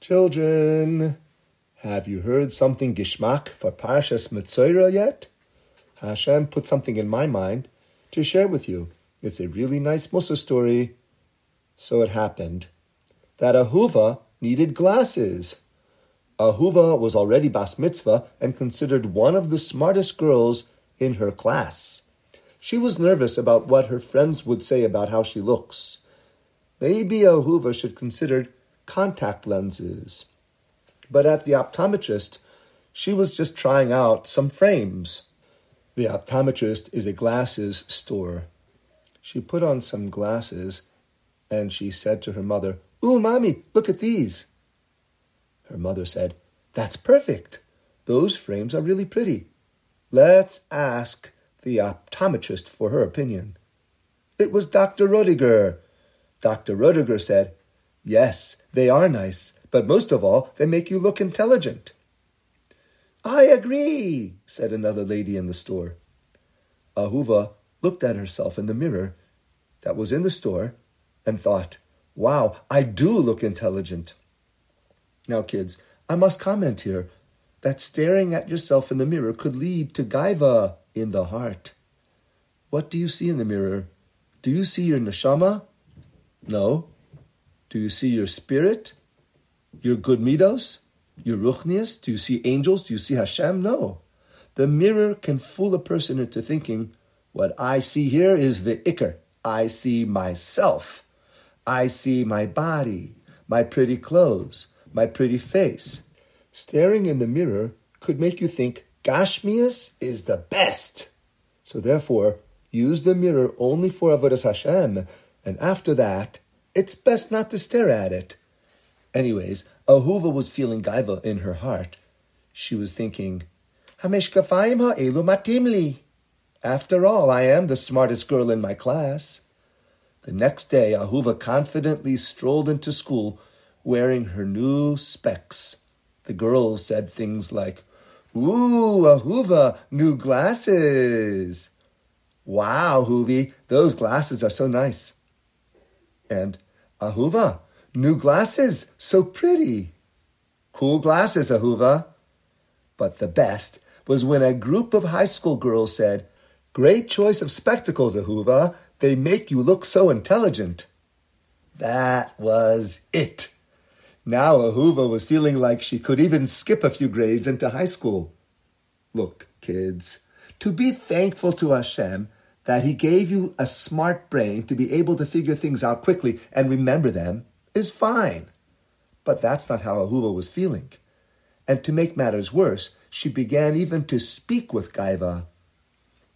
Children, have you heard something gishmak for Parshas Metzora yet? Hashem put something in my mind to share with you. It's a really nice mussar story. So it happened that Ahuva needed glasses. Ahuva was already bas mitzvah and considered one of the smartest girls in her class. She was nervous about what her friends would say about how she looks. Maybe Ahuva should consider contact lenses. But at the optometrist, she was just trying out some frames. The optometrist is a glasses store. She put on some glasses and she said to her mother, Ooh, mommy, look at these. Her mother said, That's perfect. Those frames are really pretty. Let's ask the optometrist for her opinion. It was Dr. Rodiger. Dr. Rodiger said, Yes, they are nice, but most of all, they make you look intelligent. I agree, said another lady in the store. Ahuva looked at herself in the mirror that was in the store and thought, Wow, I do look intelligent. Now, kids, I must comment here that staring at yourself in the mirror could lead to gaiva in the heart. What do you see in the mirror? Do you see your neshama? No. Do you see your spirit? Your good midos? Your ruchnias? Do you see angels? Do you see Hashem? No. The mirror can fool a person into thinking, what I see here is the ikar. I see myself. I see my body, my pretty clothes, my pretty face. Staring in the mirror could make you think Gashmias is the best. So therefore, use the mirror only for Avodas Hashem, and after that, it's best not to stare at it. Anyways, Ahuva was feeling gaiva in her heart. She was thinking, Hameshkafayim ha'elu matimli. After all, I am the smartest girl in my class. The next day, Ahuva confidently strolled into school wearing her new specs. The girls said things like, Ooh, Ahuva, new glasses. Wow, Huvi, those glasses are so nice. And Ahuva, new glasses, so pretty. Cool glasses, Ahuva. But the best was when a group of high school girls said, Great choice of spectacles, Ahuva. They make you look so intelligent. That was it. Now Ahuva was feeling like she could even skip a few grades into high school. Look, kids, to be thankful to Hashem that He gave you a smart brain to be able to figure things out quickly and remember them is fine. But that's not how Ahuva was feeling. And to make matters worse, she began even to speak with Gaiva.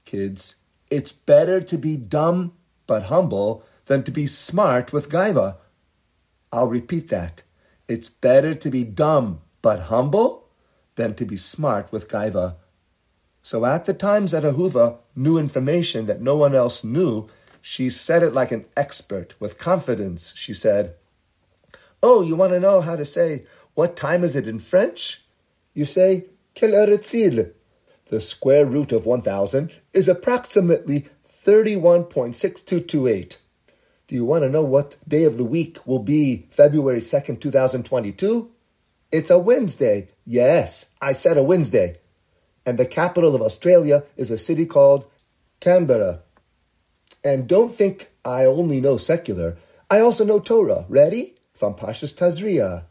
Kids, it's better to be dumb but humble than to be smart with gaiva. I'll repeat that. It's better to be dumb but humble than to be smart with gaiva. So at the times that Ahuva knew information that no one else knew, she said it like an expert with confidence. She said, Oh, you want to know how to say, what time is it in French? You say, Quelle heure est-il? The square root of 1000 is approximately 31.6228. Do you want to know what day of the week will be February 2nd, 2022? It's a Wednesday. Yes, I said a Wednesday. And the capital of Australia is a city called Canberra. And don't think I only know secular. I also know Torah. Ready? From Pashas Tazria.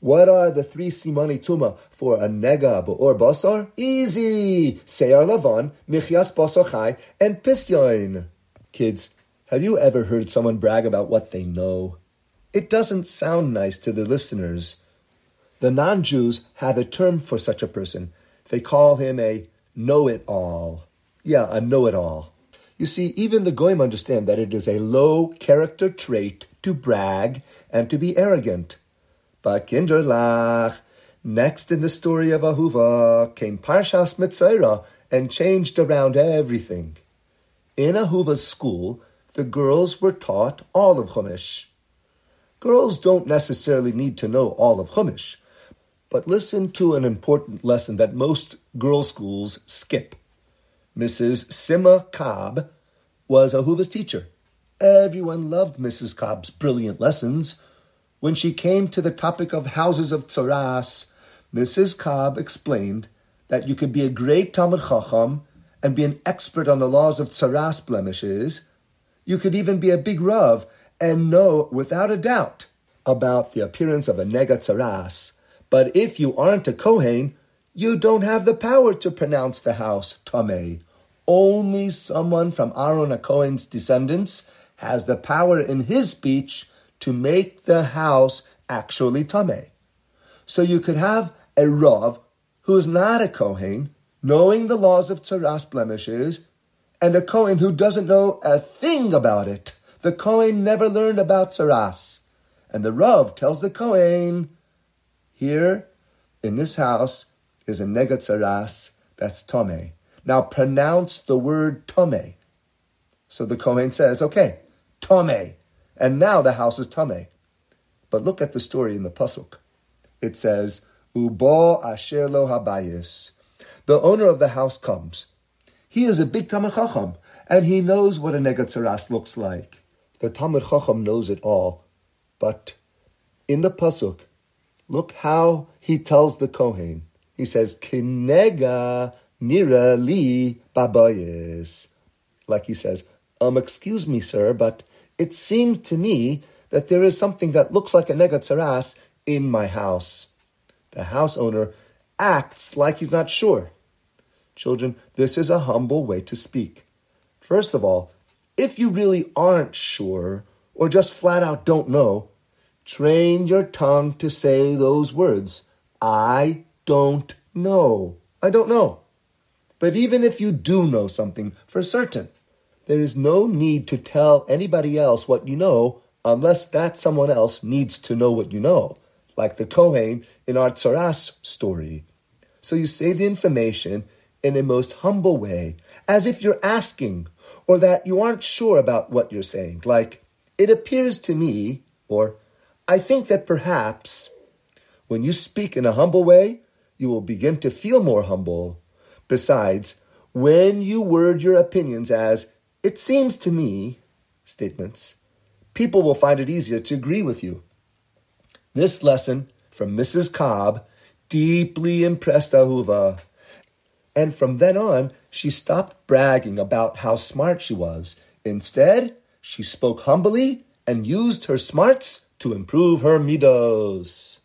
What are the three simani tuma for a nega or basar? Easy! Seyar lavan, michias basar chai, and pisyon. Kids, have you ever heard someone brag about what they know? It doesn't sound nice to the listeners. The non-Jews have a term for such a person. They call him a know-it-all. Yeah, a know-it-all. You see, even the goyim understand that it is a low character trait to brag and to be arrogant. But Kinderlach, next in the story of Ahuva, came Parshas Metzora and changed around everything. In Ahuva's school, the girls were taught all of Chumash. Girls don't necessarily need to know all of Chumash, but listen to an important lesson that most girls' schools skip. Mrs. Sima Cobb was a Ahuva's teacher. Everyone loved Mrs. Cobb's brilliant lessons. when she came to the topic of houses of tzaras, Mrs. Cobb explained that you could be a great Talmid Chacham and be an expert on the laws of tzaras blemishes. You could even be a big Rav and know without a doubt about the appearance of a nega tzaras. But if you aren't a Kohen, you don't have the power to pronounce the house Tameh. Only someone from Aaron a Kohen's descendants has the power in his speech to make the house actually Tameh. So you could have a Rav who is not a Kohen, knowing the laws of tzaras blemishes, and a Kohen who doesn't know a thing about it. The Kohen never learned about tzaras. And the Rav tells the Kohen, here in this house is a nega tzaras, that's tome. Now pronounce the word tome. So the Kohen says, okay, tome. And now the house is tome. But look at the story in the Pasuk. It says, Ubo asher lo habayis. The owner of the house comes. He is a big Talmid Chacham, and he knows what a negatzaras looks like. The Talmid Chacham knows it all. But in the Pasuk, look how he tells the Kohen. He says, Kinega nira li babayis. Like he says, um, excuse me, sir, but it seemed to me that there is something that looks like a negatzaras in my house. The house owner acts like he's not sure. Children, this is a humble way to speak. First of all, if you really aren't sure or just flat out don't know, train your tongue to say those words. I don't know. I don't know. But even if you do know something for certain, there is no need to tell anybody else what you know unless that someone else needs to know what you know like the Kohen in our Tzaras story. So you say the information in a most humble way, as if you're asking, or that you aren't sure about what you're saying, like, it appears to me, or I think that perhaps. When you speak in a humble way, you will begin to feel more humble. Besides, when you word your opinions as, it seems to me, statements, people will find it easier to agree with you. This lesson from Mrs. Cobb deeply impressed Ahuva. And from then on, she stopped bragging about how smart she was. Instead, she spoke humbly and used her smarts to improve her midos.